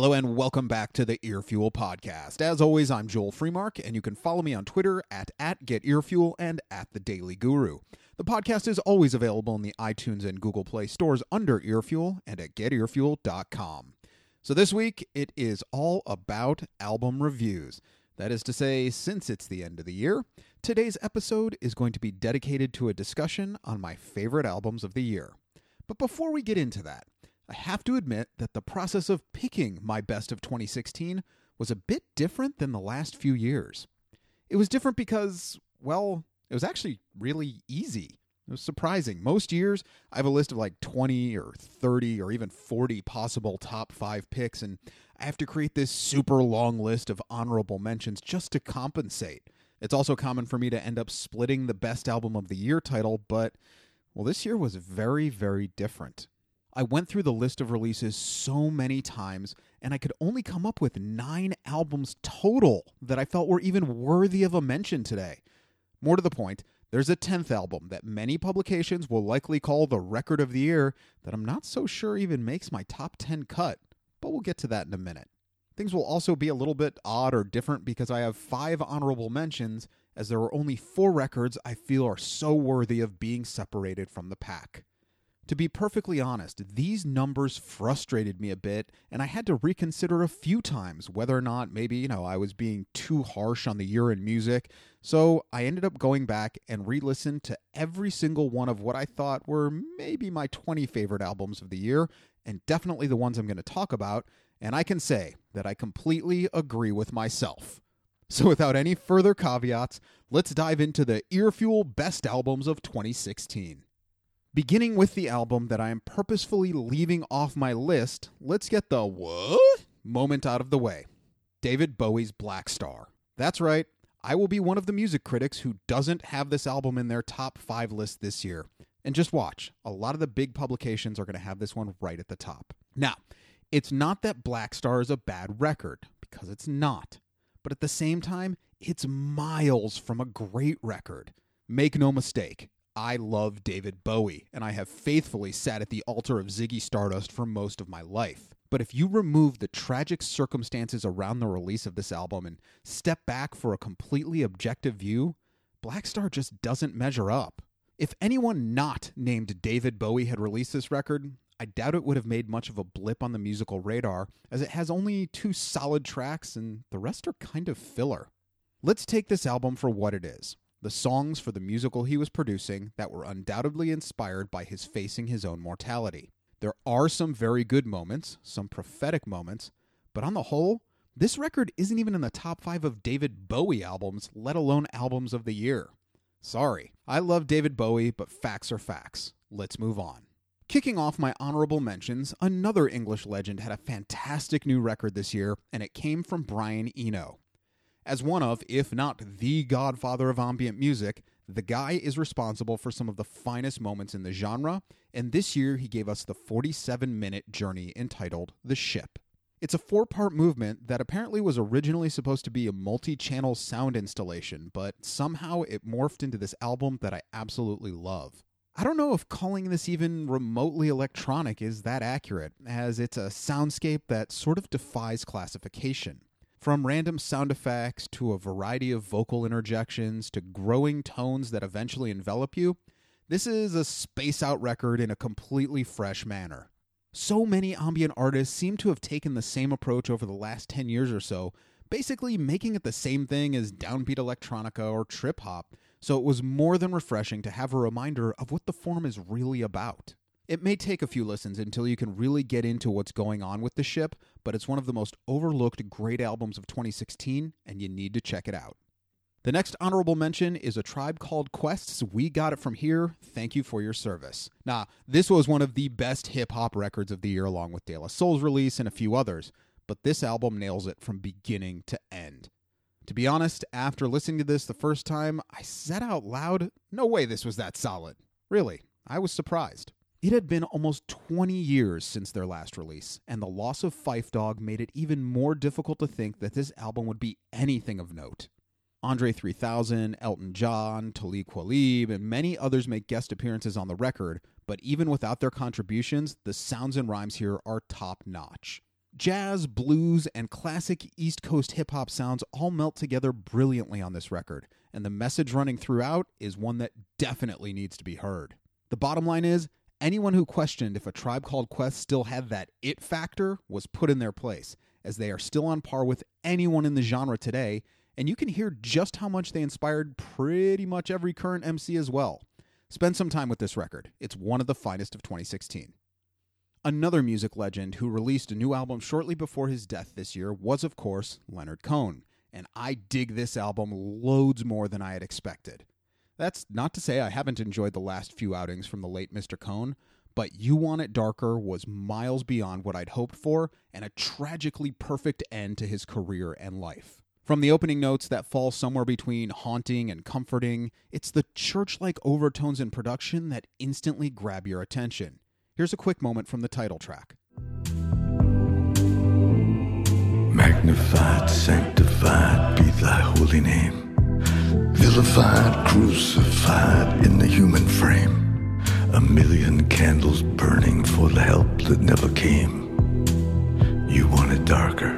Hello and welcome back to the Earfuel podcast. As always, I'm Joel Freemark, and you can follow me on Twitter at, at GetEarfuel and at The Daily Guru. The podcast is always available in the iTunes and Google Play stores under Earfuel and at GetEarfuel.com. So this week, it is all about album reviews. That is to say, since it's the end of the year, today's episode is going to be dedicated to a discussion on my favorite albums of the year. But before we get into that, I have to admit that the process of picking my best of 2016 was a bit different than the last few years. It was different because, well, it was actually really easy. It was surprising. Most years, I have a list of like 20 or 30 or even 40 possible top five picks, and I have to create this super long list of honorable mentions just to compensate. It's also common for me to end up splitting the best album of the year title, but, well, this year was very, very different. I went through the list of releases so many times, and I could only come up with nine albums total that I felt were even worthy of a mention today. More to the point, there's a 10th album that many publications will likely call the record of the year that I'm not so sure even makes my top 10 cut, but we'll get to that in a minute. Things will also be a little bit odd or different because I have five honorable mentions, as there are only four records I feel are so worthy of being separated from the pack. To be perfectly honest, these numbers frustrated me a bit, and I had to reconsider a few times whether or not maybe, you know, I was being too harsh on the year in music. So I ended up going back and re listened to every single one of what I thought were maybe my 20 favorite albums of the year, and definitely the ones I'm going to talk about. And I can say that I completely agree with myself. So without any further caveats, let's dive into the Earfuel Best Albums of 2016. Beginning with the album that I am purposefully leaving off my list, let's get the what moment out of the way David Bowie's Blackstar. That's right, I will be one of the music critics who doesn't have this album in their top five list this year. And just watch, a lot of the big publications are going to have this one right at the top. Now, it's not that Blackstar is a bad record, because it's not. But at the same time, it's miles from a great record. Make no mistake, I love David Bowie, and I have faithfully sat at the altar of Ziggy Stardust for most of my life. But if you remove the tragic circumstances around the release of this album and step back for a completely objective view, Blackstar just doesn't measure up. If anyone not named David Bowie had released this record, I doubt it would have made much of a blip on the musical radar, as it has only two solid tracks and the rest are kind of filler. Let's take this album for what it is the songs for the musical he was producing that were undoubtedly inspired by his facing his own mortality. There are some very good moments, some prophetic moments, but on the whole, this record isn't even in the top five of David Bowie albums, let alone albums of the year. Sorry, I love David Bowie, but facts are facts. Let's move on. Kicking off my honorable mentions, another English legend had a fantastic new record this year, and it came from Brian Eno. As one of, if not the godfather of ambient music, the guy is responsible for some of the finest moments in the genre, and this year he gave us the 47 minute journey entitled The Ship. It's a four part movement that apparently was originally supposed to be a multi channel sound installation, but somehow it morphed into this album that I absolutely love. I don't know if calling this even remotely electronic is that accurate, as it's a soundscape that sort of defies classification. From random sound effects to a variety of vocal interjections to growing tones that eventually envelop you, this is a space out record in a completely fresh manner. So many ambient artists seem to have taken the same approach over the last 10 years or so, basically making it the same thing as downbeat electronica or trip hop, so it was more than refreshing to have a reminder of what the form is really about. It may take a few listens until you can really get into what's going on with the ship, but it's one of the most overlooked great albums of 2016, and you need to check it out. The next honorable mention is a tribe called Quest's We Got It From Here. Thank you for your service. Now, this was one of the best hip hop records of the year, along with De La Soul's release and a few others, but this album nails it from beginning to end. To be honest, after listening to this the first time, I said out loud, no way this was that solid. Really, I was surprised. It had been almost 20 years since their last release, and the loss of Phife Dawg made it even more difficult to think that this album would be anything of note. Andre 3000, Elton John, Talib Kweli, and many others make guest appearances on the record, but even without their contributions, the sounds and rhymes here are top notch. Jazz, blues, and classic East Coast hip hop sounds all melt together brilliantly on this record, and the message running throughout is one that definitely needs to be heard. The bottom line is anyone who questioned if a tribe called Quest still had that it factor was put in their place, as they are still on par with anyone in the genre today, and you can hear just how much they inspired pretty much every current MC as well. Spend some time with this record, it's one of the finest of 2016. Another music legend who released a new album shortly before his death this year was, of course, Leonard Cohen, and I dig this album loads more than I had expected. That's not to say I haven't enjoyed the last few outings from the late Mr. Cohen, but You Want It Darker was miles beyond what I'd hoped for and a tragically perfect end to his career and life. From the opening notes that fall somewhere between haunting and comforting, it's the church like overtones in production that instantly grab your attention. Here's a quick moment from the title track. Magnified, sanctified be thy holy name. Vilified, crucified in the human frame. A million candles burning for the help that never came. You want it darker.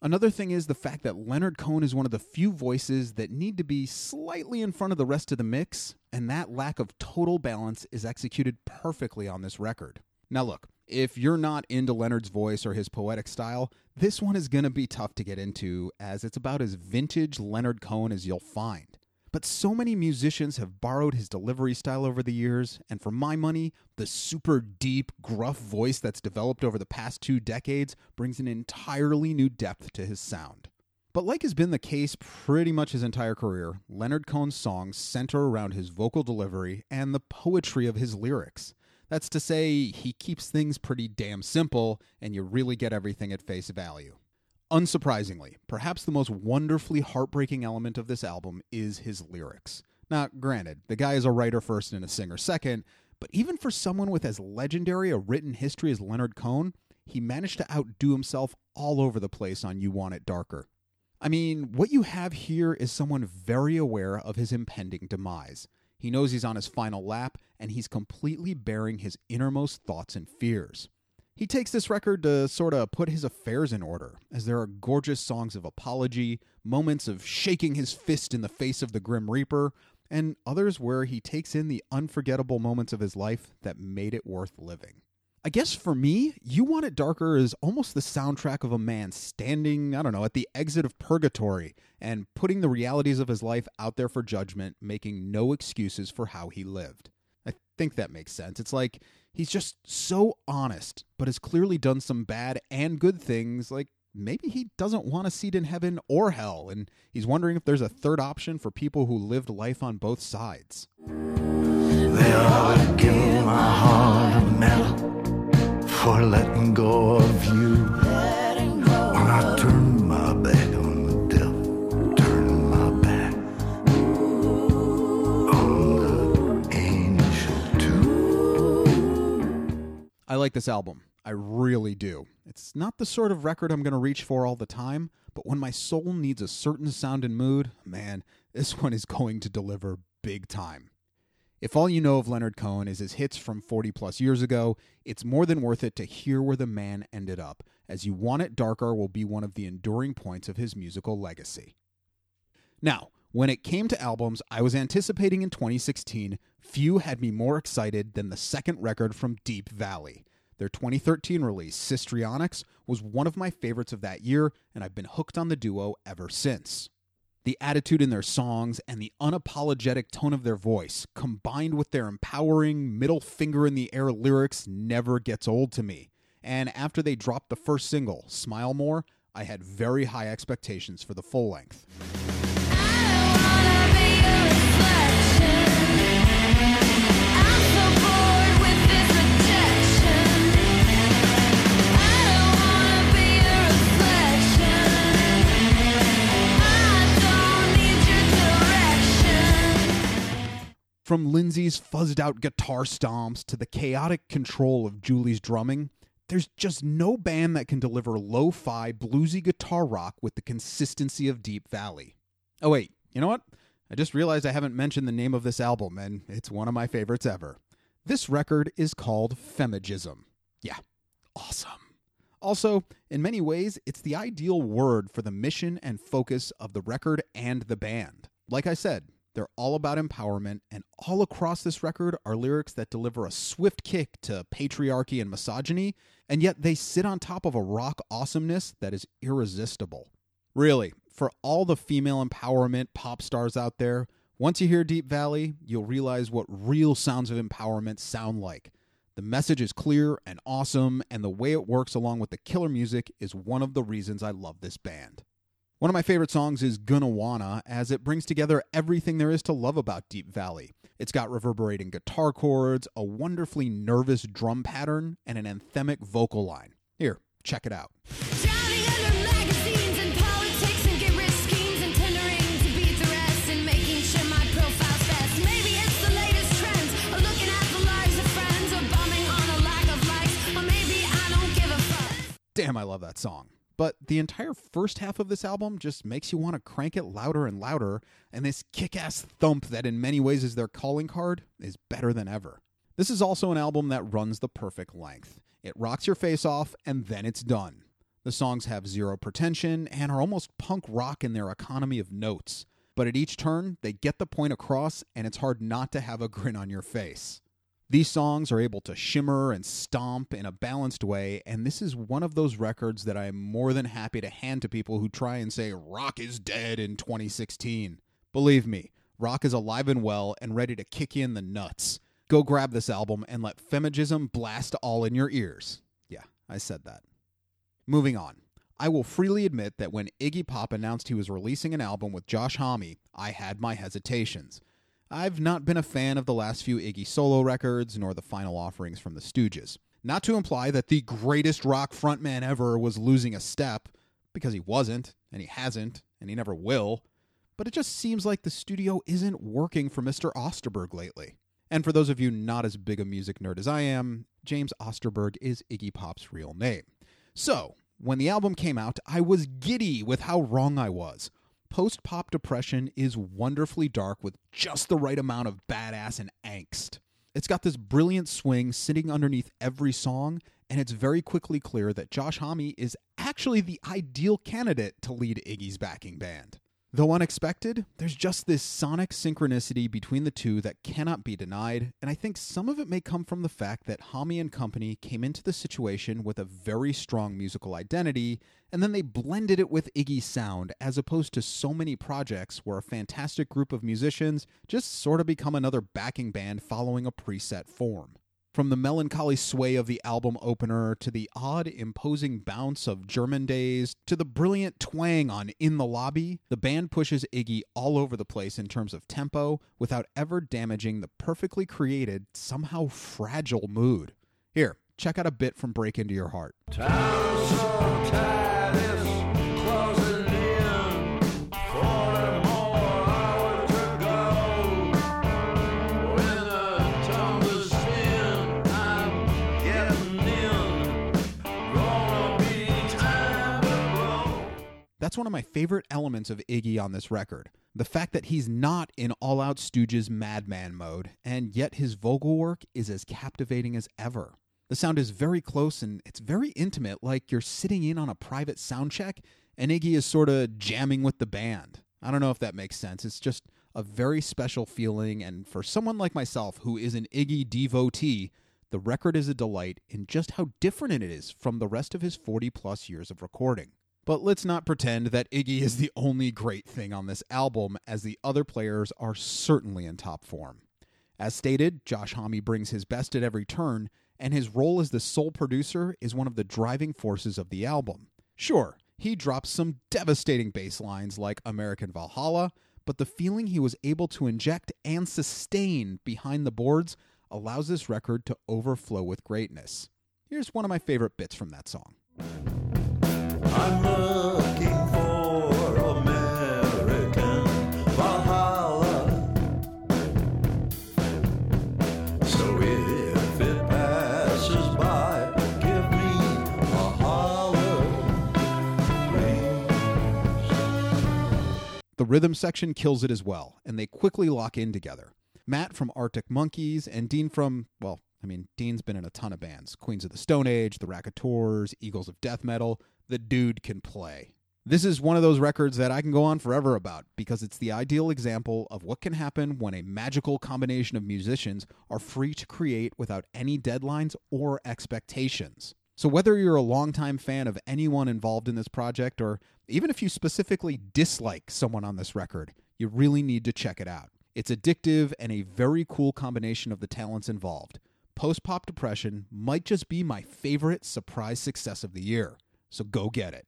Another thing is the fact that Leonard Cohen is one of the few voices that need to be slightly in front of the rest of the mix, and that lack of total balance is executed perfectly on this record. Now, look, if you're not into Leonard's voice or his poetic style, this one is going to be tough to get into, as it's about as vintage Leonard Cohen as you'll find. But so many musicians have borrowed his delivery style over the years, and for my money, the super deep, gruff voice that's developed over the past two decades brings an entirely new depth to his sound. But like has been the case pretty much his entire career, Leonard Cohen's songs center around his vocal delivery and the poetry of his lyrics. That's to say, he keeps things pretty damn simple, and you really get everything at face value. Unsurprisingly, perhaps the most wonderfully heartbreaking element of this album is his lyrics. Now, granted, the guy is a writer first and a singer second, but even for someone with as legendary a written history as Leonard Cohen, he managed to outdo himself all over the place on You Want It Darker. I mean, what you have here is someone very aware of his impending demise. He knows he's on his final lap, and he's completely bearing his innermost thoughts and fears. He takes this record to sort of put his affairs in order, as there are gorgeous songs of apology, moments of shaking his fist in the face of the Grim Reaper, and others where he takes in the unforgettable moments of his life that made it worth living. I guess for me, You Want It Darker is almost the soundtrack of a man standing, I don't know, at the exit of purgatory and putting the realities of his life out there for judgment, making no excuses for how he lived. Think that makes sense. It's like he's just so honest, but has clearly done some bad and good things. Like maybe he doesn't want a seat in heaven or hell, and he's wondering if there's a third option for people who lived life on both sides. They ought to give my heart a medal for letting go of you. I like this album. I really do. It's not the sort of record I'm going to reach for all the time, but when my soul needs a certain sound and mood, man, this one is going to deliver big time. If all you know of Leonard Cohen is his hits from 40 plus years ago, it's more than worth it to hear where the man ended up, as You Want It Darker will be one of the enduring points of his musical legacy. Now, when it came to albums I was anticipating in 2016, few had me more excited than the second record from Deap Vally. Their 2013 release, Sistrionics, was one of my favorites of that year, and I've been hooked on the duo ever since. The attitude in their songs and the unapologetic tone of their voice, combined with their empowering middle finger in the air lyrics, never gets old to me. And after they dropped the first single, Smile More, I had very high expectations for the full length. From Lindsey's fuzzed out guitar stomps to the chaotic control of Julie's drumming, there's just no band that can deliver lo fi, bluesy guitar rock with the consistency of Deap Vally. Oh, wait, you know what? I just realized I haven't mentioned the name of this album, and it's one of my favorites ever. This record is called Femejism. Yeah, awesome. Also, in many ways, it's the ideal word for the mission and focus of the record and the band. Like I said, they're all about empowerment, and all across this record are lyrics that deliver a swift kick to patriarchy and misogyny, and yet they sit on top of a rock awesomeness that is irresistible. Really, for all the female empowerment pop stars out there, once you hear Deap Vally, you'll realize what real sounds of empowerment sound like. The message is clear and awesome, and the way it works along with the killer music is one of the reasons I love this band. One of my favorite songs is Gonna Wanna, as it brings together everything there is to love about Deap Vally. It's got reverberating guitar chords, a wonderfully nervous drum pattern, and an anthemic vocal line. Here, check it out. Drowning under magazines and politics and get rich schemes and tendering to beat the rest and making sure my profile's best. Maybe it's the latest trends or looking at the lives of friends or bombing on a lack of likes or maybe I don't give a fuck. Damn, I love that song. But the entire first half of this album just makes you want to crank it louder and louder, and this kick ass thump that in many ways is their calling card is better than ever. This is also an album that runs the perfect length. It rocks your face off, and then it's done. The songs have zero pretension and are almost punk rock in their economy of notes. But at each turn, they get the point across, and it's hard not to have a grin on your face. These songs are able to shimmer and stomp in a balanced way, and this is one of those records that I am more than happy to hand to people who try and say rock is dead in 2016. Believe me, rock is alive and well and ready to kick in the nuts. Go grab this album and let femejism blast all in your ears. Yeah, I said that. Moving on. I will freely admit that when Iggy Pop announced he was releasing an album with Josh Homme, I had my hesitations. I've not been a fan of the last few Iggy solo records nor the final offerings from the Stooges. Not to imply that the greatest rock frontman ever was losing a step, because he wasn't, and he hasn't, and he never will, but it just seems like the studio isn't working for Mr. Osterberg lately. And for those of you not as big a music nerd as I am, James Osterberg is Iggy Pop's real name. So, when the album came out, I was giddy with how wrong I was. Post pop depression is wonderfully dark with just the right amount of badass and angst. It's got this brilliant swing sitting underneath every song, and it's very quickly clear that Josh Homme is actually the ideal candidate to lead Iggy's backing band. Though unexpected, there's just this sonic synchronicity between the two that cannot be denied, and I think some of it may come from the fact that Homme and company came into the situation with a very strong musical identity, and then they blended it with Iggy's sound, as opposed to so many projects where a fantastic group of musicians just sort of become another backing band following a preset form. From the melancholy sway of the album opener to the odd, imposing bounce of German Days to the brilliant twang on In the Lobby, the band pushes Iggy all over the place in terms of tempo without ever damaging the perfectly created, somehow fragile mood. Here, check out a bit from Break Into Your Heart. That's one of my favorite elements of Iggy on this record. The fact that he's not in all out Stooges madman mode, and yet his vocal work is as captivating as ever. The sound is very close and it's very intimate, like you're sitting in on a private sound check and Iggy is sort of jamming with the band. I don't know if that makes sense. It's just a very special feeling, and for someone like myself who is an Iggy devotee, the record is a delight in just how different it is from the rest of his 40 plus years of recording. But let's not pretend that Iggy is the only great thing on this album, as the other players are certainly in top form. As stated, Josh Homme brings his best at every turn, and his role as the sole producer is one of the driving forces of the album. Sure, he drops some devastating bass lines like American Valhalla, but the feeling he was able to inject and sustain behind the boards allows this record to overflow with greatness. Here's one of my favorite bits from that song. The rhythm section kills it as well, and they quickly lock in together. Matt from Arctic Monkeys and Dean from, well, I mean, Dean's been in a ton of bands Queens of the Stone Age, The Raconteurs, Eagles of Death Metal. The dude can play. This is one of those records that I can go on forever about because it's the ideal example of what can happen when a magical combination of musicians are free to create without any deadlines or expectations. So, whether you're a longtime fan of anyone involved in this project, or even if you specifically dislike someone on this record, you really need to check it out. It's addictive and a very cool combination of the talents involved. Post Pop Depression might just be my favorite surprise success of the year, so go get it.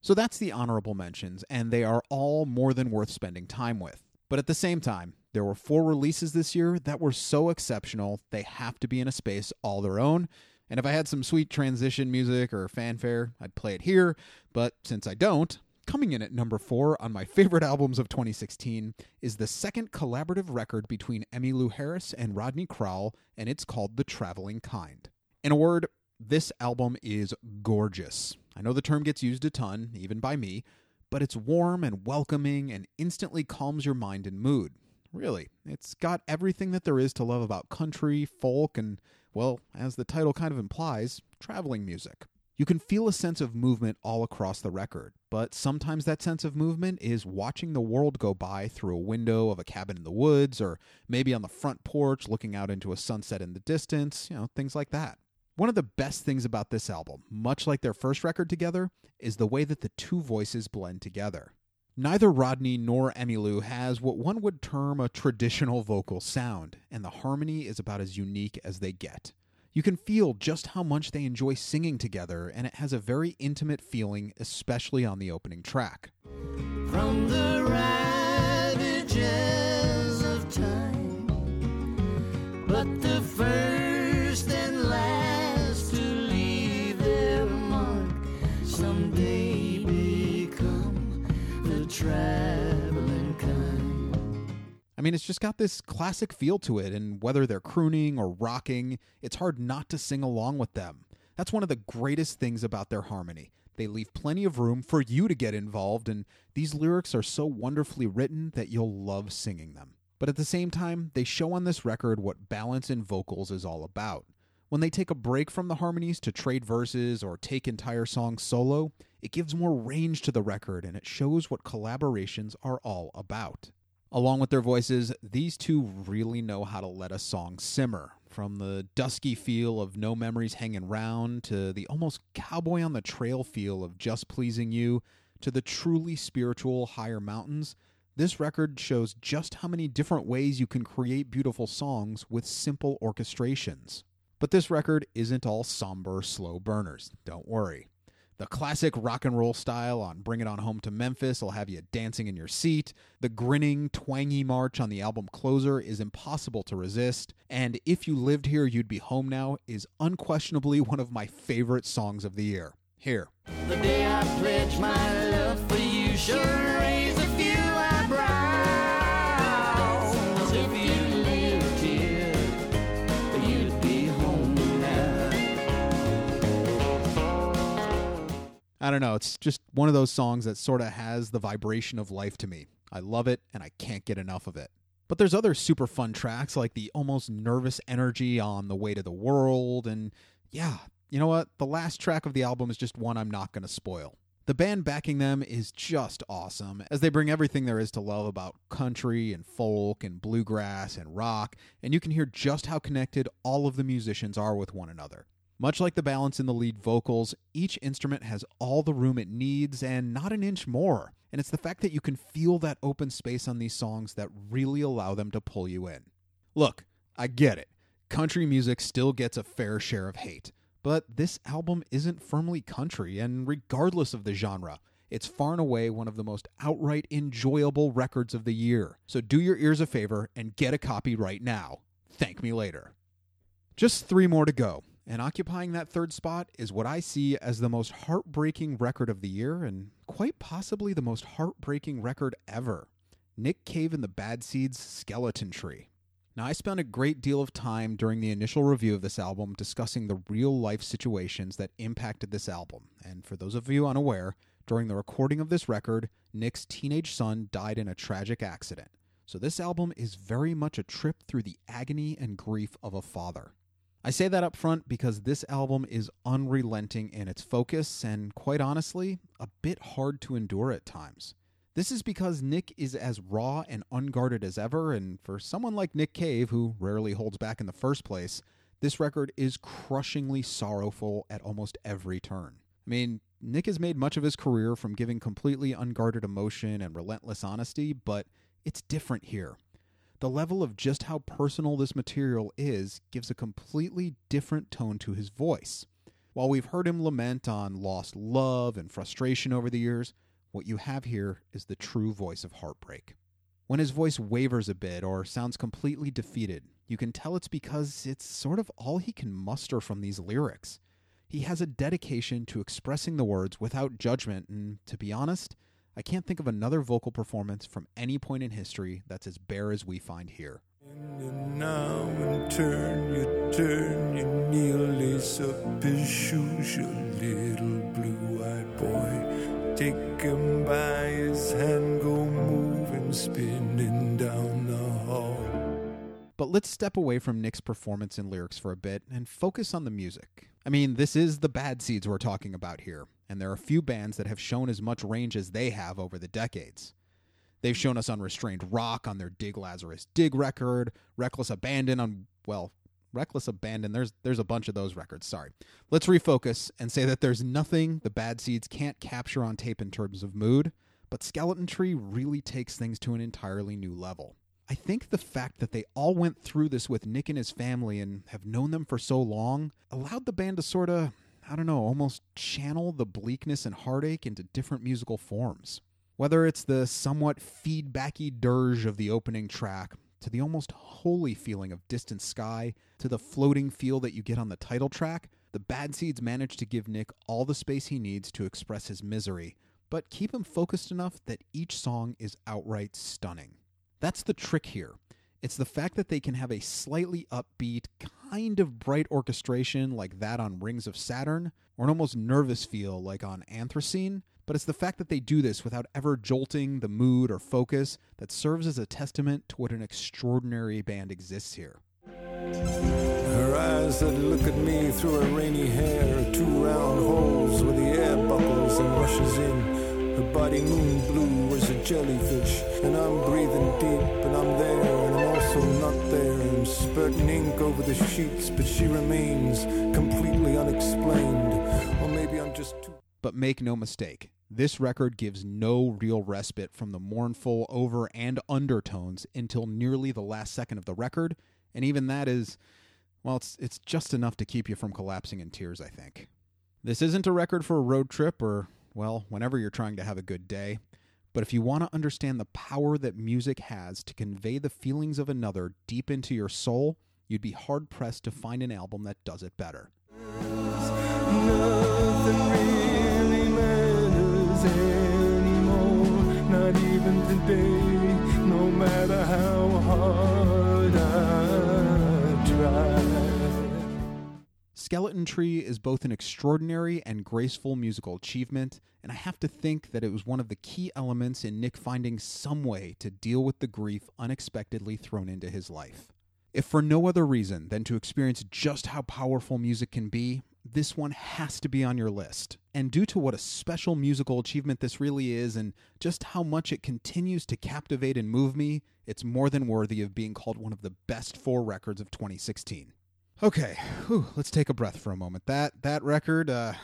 So that's the honorable mentions, and they are all more than worth spending time with. But at the same time, there were four releases this year that were so exceptional, they have to be in a space all their own. And if I had some sweet transition music or fanfare, I'd play it here. But since I don't, coming in at number four on my favorite albums of 2016 is the second collaborative record between Emmylou Harris and Rodney Crowell, and it's called The Traveling Kind. In a word, this album is gorgeous. I know the term gets used a ton, even by me, but it's warm and welcoming and instantly calms your mind and mood. Really, it's got everything that there is to love about country, folk, and, well, as the title kind of implies, traveling music. You can feel a sense of movement all across the record, but sometimes that sense of movement is watching the world go by through a window of a cabin in the woods, or maybe on the front porch looking out into a sunset in the distance, you know, things like that. One of the best things about this album, much like their first record together, is the way that the two voices blend together. Neither Rodney nor Emmylou has what one would term a traditional vocal sound, and the harmony is about as unique as they get. You can feel just how much they enjoy singing together, and it has a very intimate feeling, especially on the opening track. But the first and traveling kind. I mean, it's just got this classic feel to it, and whether they're crooning or rocking, it's hard not to sing along with them. That's one of the greatest things about their harmony. They leave plenty of room for you to get involved, and these lyrics are so wonderfully written that you'll love singing them. But at the same time, they show on this record what balance in vocals is all about. When they take a break from the harmonies to trade verses or take entire songs solo, it gives more range to the record and it shows what collaborations are all about. Along with their voices, these two really know how to let a song simmer. From the dusky feel of No Memories Hanging Round to the almost cowboy on the trail feel of Just Pleasing You to the truly spiritual Higher Mountains, this record shows just how many different ways you can create beautiful songs with simple orchestrations. But this record isn't all somber, slow burners. Don't worry. The classic rock and roll style on Bring It On Home to Memphis will have you dancing in your seat. The grinning, twangy march on the album closer is impossible to resist. And If You Lived Here, You'd Be Home Now is unquestionably one of my favorite songs of the year. Here. The day I my love for you sure I don't know. It's just one of those songs that sort of has the vibration of life to me. I love it and I can't get enough of it. But there's other super fun tracks like the almost nervous energy on The Weight of the World. And yeah, you know what? The last track of the album is just one I'm not going to spoil. The band backing them is just awesome as they bring everything there is to love about country and folk and bluegrass and rock, and you can hear just how connected all of the musicians are with one another. Much like the balance in the lead vocals, each instrument has all the room it needs and not an inch more. And it's the fact that you can feel that open space on these songs that really allow them to pull you in. Look, I get it. Country music still gets a fair share of hate. But this album isn't firmly country, and regardless of the genre, it's far and away one of the most outright enjoyable records of the year. So do your ears a favor and get a copy right now. Thank me later. Just three more to go, and occupying that third spot is what I see as the most heartbreaking record of the year, and quite possibly the most heartbreaking record ever Nick Cave and the Bad Seeds Skeleton Tree. Now, I spent a great deal of time during the initial review of this album discussing the real life situations that impacted this album. And for those of you unaware, during the recording of this record, Nick's teenage son died in a tragic accident. So, this album is very much a trip through the agony and grief of a father. I say that up front because this album is unrelenting in its focus and, quite honestly, a bit hard to endure at times. This is because Nick is as raw and unguarded as ever, and for someone like Nick Cave, who rarely holds back in the first place, this record is crushingly sorrowful at almost every turn. I mean, Nick has made much of his career from giving completely unguarded emotion and relentless honesty, but it's different here. The level of just how personal this material is gives a completely different tone to his voice. While we've heard him lament on lost love and frustration over the years, what you have here is the true voice of heartbreak. When his voice wavers a bit or sounds completely defeated, you can tell it's because it's sort of all he can muster from these lyrics. He has a dedication to expressing the words without judgment, and to be honest, I can't think of another vocal performance from any point in history that's as bare as we find here. And now and turn, you turn, you kneel, lace up his shoes, you little blue-eyed boy. Take him by his hand, go moving, spinning down the hall. But let's step away from Nick's performance and lyrics for a bit and focus on the music. I mean, this is the Bad Seeds we're talking about here, and there are few bands that have shown as much range as they have over the decades. They've shown us unrestrained rock on their Dig Lazarus Dig record, Reckless Abandon on well, Reckless Abandon. There's there's a bunch of those records. Sorry. Let's refocus and say that there's nothing the Bad Seeds can't capture on tape in terms of mood, but Skeleton Tree really takes things to an entirely new level. I think the fact that they all went through this with Nick and his family and have known them for so long allowed the band to sort of, I don't know, almost channel the bleakness and heartache into different musical forms. Whether it's the somewhat feedbacky dirge of the opening track, to the almost holy feeling of distant sky, to the floating feel that you get on the title track, the Bad Seeds manage to give Nick all the space he needs to express his misery, but keep him focused enough that each song is outright stunning. That's the trick here. It's the fact that they can have a slightly upbeat, kind of bright orchestration like that on Rings of Saturn, or an almost nervous feel like on Anthrocene, but it's the fact that they do this without ever jolting the mood or focus that serves as a testament to what an extraordinary band exists here. Her eyes that look at me through her rainy hair, two round holes where the air buckles and rushes in. Her body moon blue as a jellyfish, and I'm breathing deep, and I'm there, also not there. I'm spurting ink over the sheets, but she remains completely unexplained. Or maybe I'm just too. But make no mistake, this record gives no real respite from the mournful over and undertones until nearly the last second of the record, and even that is, well, it's, it's just enough to keep you from collapsing in tears, I think. This isn't a record for a road trip or, well, whenever you're trying to have a good day, but if you want to understand the power that music has to convey the feelings of another deep into your soul, you'd be hard pressed to find an album that does it better. Anymore, not even today, no matter how hard Skeleton Tree is both an extraordinary and graceful musical achievement, and I have to think that it was one of the key elements in Nick finding some way to deal with the grief unexpectedly thrown into his life. If for no other reason than to experience just how powerful music can be, this one has to be on your list. And due to what a special musical achievement this really is, and just how much it continues to captivate and move me, it's more than worthy of being called one of the best four records of 2016. Okay, whew, let's take a breath for a moment. That that record, uh,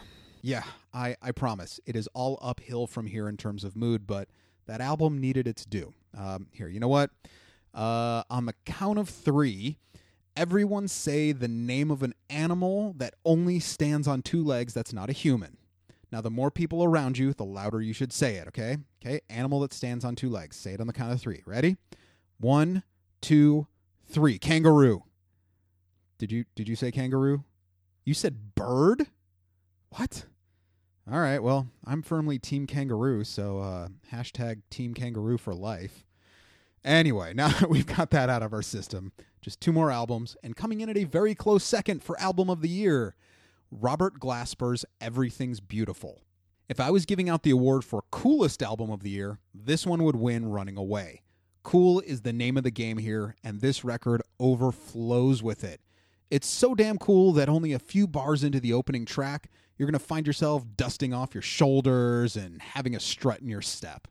yeah, I I promise it is all uphill from here in terms of mood, but that album needed its due. Um, here, you know what? Uh, on the count of three, everyone say the name of an animal that only stands on two legs. That's not a human. Now, the more people around you, the louder you should say it. Okay, okay. Animal that stands on two legs. Say it on the count of three. Ready? One, two, three. Kangaroo. Did you did you say kangaroo? You said bird? What? All right, well, I'm firmly team kangaroo, so uh, hashtag team kangaroo for life. Anyway, now that we've got that out of our system, just two more albums, and coming in at a very close second for album of the year, Robert Glasper's Everything's Beautiful. If I was giving out the award for coolest album of the year, this one would win running away. Cool is the name of the game here, and this record overflows with it. It's so damn cool that only a few bars into the opening track, you're going to find yourself dusting off your shoulders and having a strut in your step.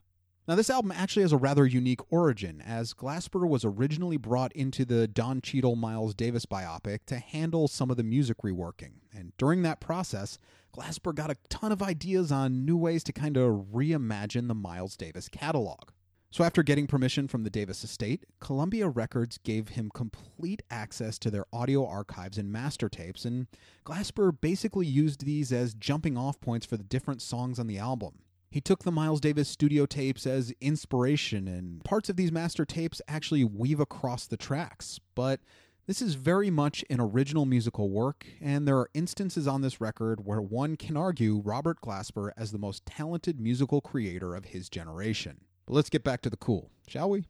Now, this album actually has a rather unique origin, as Glasper was originally brought into the Don Cheadle Miles Davis biopic to handle some of the music reworking. And during that process, Glasper got a ton of ideas on new ways to kind of reimagine the Miles Davis catalog. So, after getting permission from the Davis estate, Columbia Records gave him complete access to their audio archives and master tapes, and Glasper basically used these as jumping off points for the different songs on the album. He took the Miles Davis studio tapes as inspiration, and parts of these master tapes actually weave across the tracks. But this is very much an original musical work, and there are instances on this record where one can argue Robert Glasper as the most talented musical creator of his generation. But let's get back to the cool, shall we?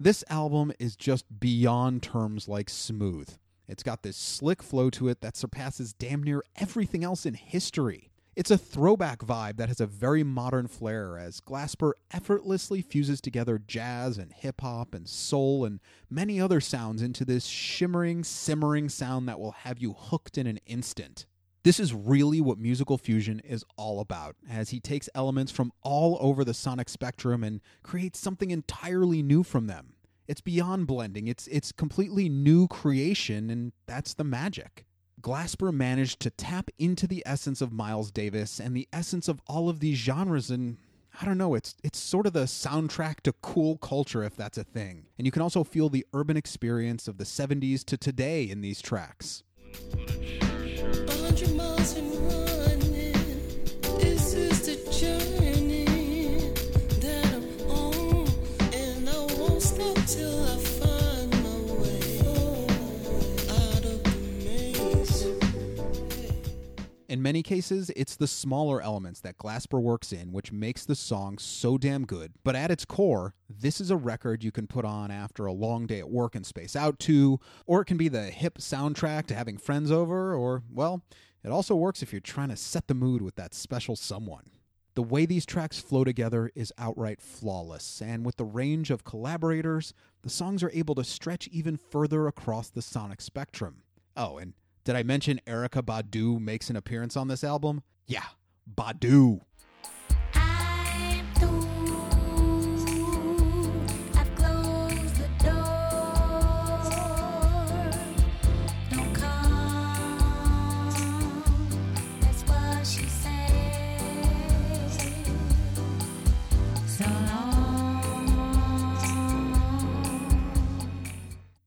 This album is just beyond terms like smooth. It's got this slick flow to it that surpasses damn near everything else in history. It's a throwback vibe that has a very modern flair as Glasper effortlessly fuses together jazz and hip hop and soul and many other sounds into this shimmering, simmering sound that will have you hooked in an instant. This is really what musical fusion is all about, as he takes elements from all over the sonic spectrum and creates something entirely new from them. It's beyond blending, it's it's completely new creation and that's the magic. Glasper managed to tap into the essence of Miles Davis and the essence of all of these genres and I don't know, it's it's sort of the soundtrack to cool culture if that's a thing. And you can also feel the urban experience of the 70s to today in these tracks. In many cases, it's the smaller elements that Glasper works in which makes the song so damn good. But at its core, this is a record you can put on after a long day at work and space out to, or it can be the hip soundtrack to having friends over, or, well, it also works if you're trying to set the mood with that special someone. The way these tracks flow together is outright flawless, and with the range of collaborators, the songs are able to stretch even further across the sonic spectrum. Oh, and did I mention Erykah Badu makes an appearance on this album? Yeah, Badu. I'm through. I've closed the door. Don't come. That's what she said. So long.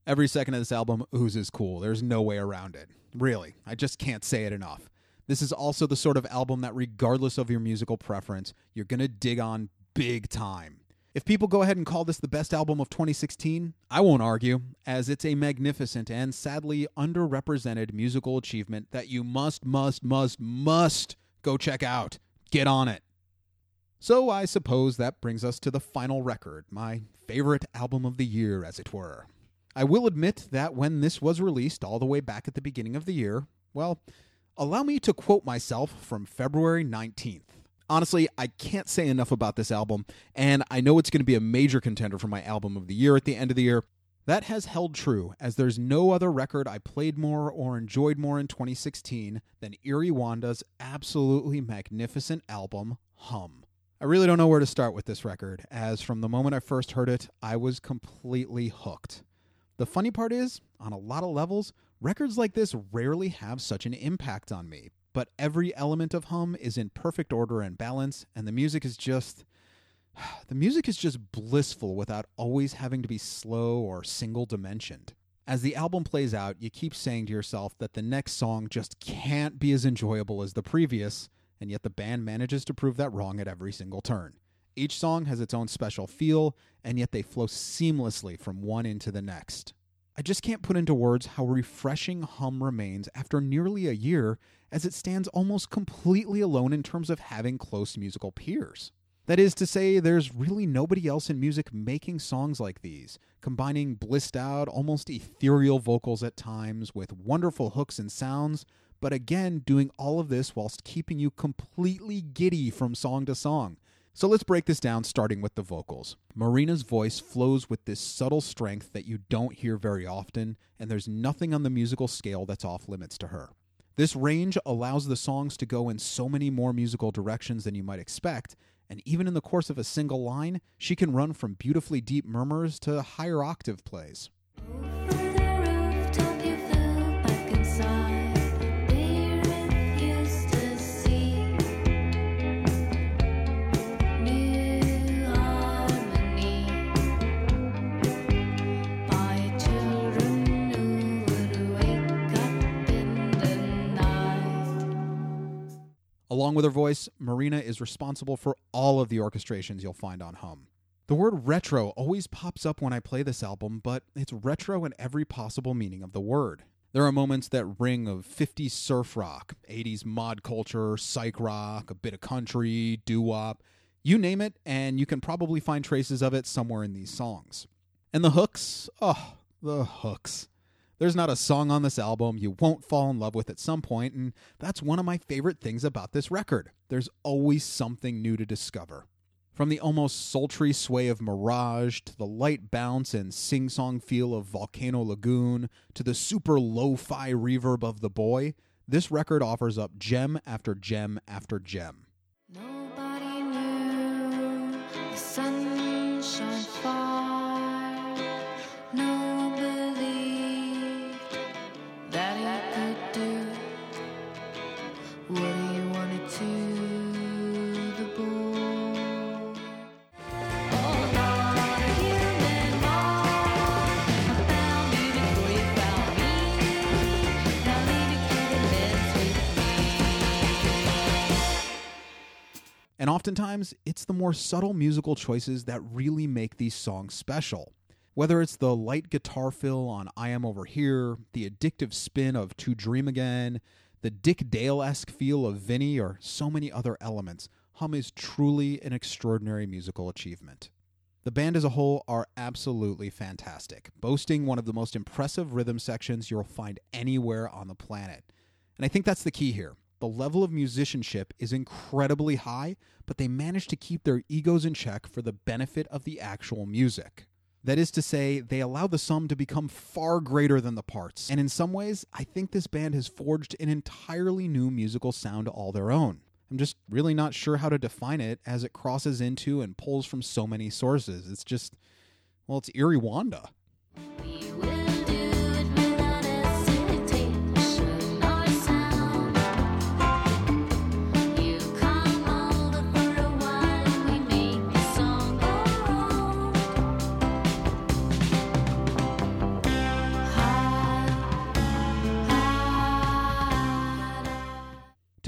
Every second of this album oozes cool. There's no way around it. Really, I just can't say it enough. This is also the sort of album that, regardless of your musical preference, you're going to dig on big time. If people go ahead and call this the best album of 2016, I won't argue, as it's a magnificent and sadly underrepresented musical achievement that you must, must, must, must go check out. Get on it. So I suppose that brings us to the final record, my favorite album of the year, as it were. I will admit that when this was released all the way back at the beginning of the year, well, allow me to quote myself from February 19th. Honestly, I can't say enough about this album, and I know it's going to be a major contender for my album of the year at the end of the year. That has held true, as there's no other record I played more or enjoyed more in 2016 than Eerie Wanda's absolutely magnificent album, Hum. I really don't know where to start with this record, as from the moment I first heard it, I was completely hooked. The funny part is, on a lot of levels, records like this rarely have such an impact on me, but every element of Hum is in perfect order and balance, and the music is just. The music is just blissful without always having to be slow or single dimensioned. As the album plays out, you keep saying to yourself that the next song just can't be as enjoyable as the previous, and yet the band manages to prove that wrong at every single turn. Each song has its own special feel, and yet they flow seamlessly from one into the next. I just can't put into words how refreshing Hum remains after nearly a year, as it stands almost completely alone in terms of having close musical peers. That is to say, there's really nobody else in music making songs like these, combining blissed out, almost ethereal vocals at times with wonderful hooks and sounds, but again, doing all of this whilst keeping you completely giddy from song to song. So let's break this down starting with the vocals. Marina's voice flows with this subtle strength that you don't hear very often, and there's nothing on the musical scale that's off limits to her. This range allows the songs to go in so many more musical directions than you might expect, and even in the course of a single line, she can run from beautifully deep murmurs to higher octave plays. Along with her voice, Marina is responsible for all of the orchestrations you'll find on Hum. The word retro always pops up when I play this album, but it's retro in every possible meaning of the word. There are moments that ring of 50s surf rock, 80s mod culture, psych rock, a bit of country, doo wop. You name it, and you can probably find traces of it somewhere in these songs. And the hooks? Oh, the hooks. There's not a song on this album you won't fall in love with at some point, and that's one of my favorite things about this record. There's always something new to discover. From the almost sultry sway of Mirage to the light bounce and sing song feel of Volcano Lagoon to the super lo fi reverb of The Boy, this record offers up gem after gem after gem. Nobody knew oftentimes, it's the more subtle musical choices that really make these songs special. Whether it's the light guitar fill on I Am Over Here, the addictive spin of To Dream Again, the Dick Dale esque feel of Vinny, or so many other elements, Hum is truly an extraordinary musical achievement. The band as a whole are absolutely fantastic, boasting one of the most impressive rhythm sections you'll find anywhere on the planet. And I think that's the key here. The level of musicianship is incredibly high, but they manage to keep their egos in check for the benefit of the actual music. That is to say, they allow the sum to become far greater than the parts. And in some ways, I think this band has forged an entirely new musical sound all their own. I'm just really not sure how to define it as it crosses into and pulls from so many sources. It's just, well, it's Eerie Wanda.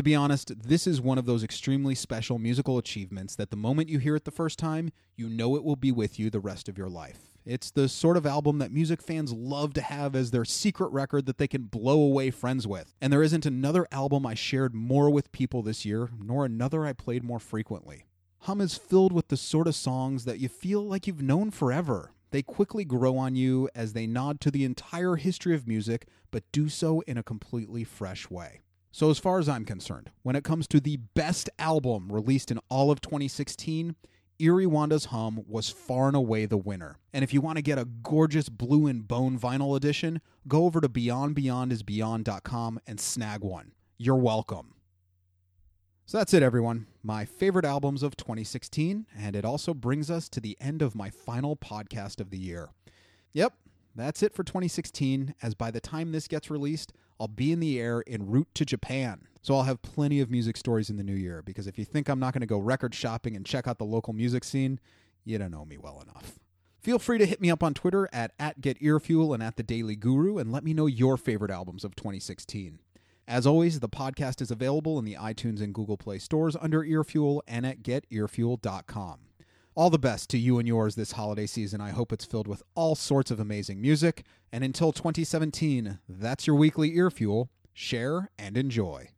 To be honest, this is one of those extremely special musical achievements that the moment you hear it the first time, you know it will be with you the rest of your life. It's the sort of album that music fans love to have as their secret record that they can blow away friends with. And there isn't another album I shared more with people this year, nor another I played more frequently. Hum is filled with the sort of songs that you feel like you've known forever. They quickly grow on you as they nod to the entire history of music, but do so in a completely fresh way. So, as far as I'm concerned, when it comes to the best album released in all of 2016, Eerie Wanda's Hum was far and away the winner. And if you want to get a gorgeous blue and bone vinyl edition, go over to beyondbeyondisbeyond.com and snag one. You're welcome. So that's it, everyone. My favorite albums of 2016, and it also brings us to the end of my final podcast of the year. Yep, that's it for 2016, as by the time this gets released, I'll be in the air en route to Japan. So I'll have plenty of music stories in the new year, because if you think I'm not going to go record shopping and check out the local music scene, you don't know me well enough. Feel free to hit me up on Twitter at, at GetEarFuel and at The Daily Guru and let me know your favorite albums of 2016. As always, the podcast is available in the iTunes and Google Play stores under Earfuel and at getearfuel.com. All the best to you and yours this holiday season. I hope it's filled with all sorts of amazing music. And until 2017, that's your weekly ear fuel. Share and enjoy.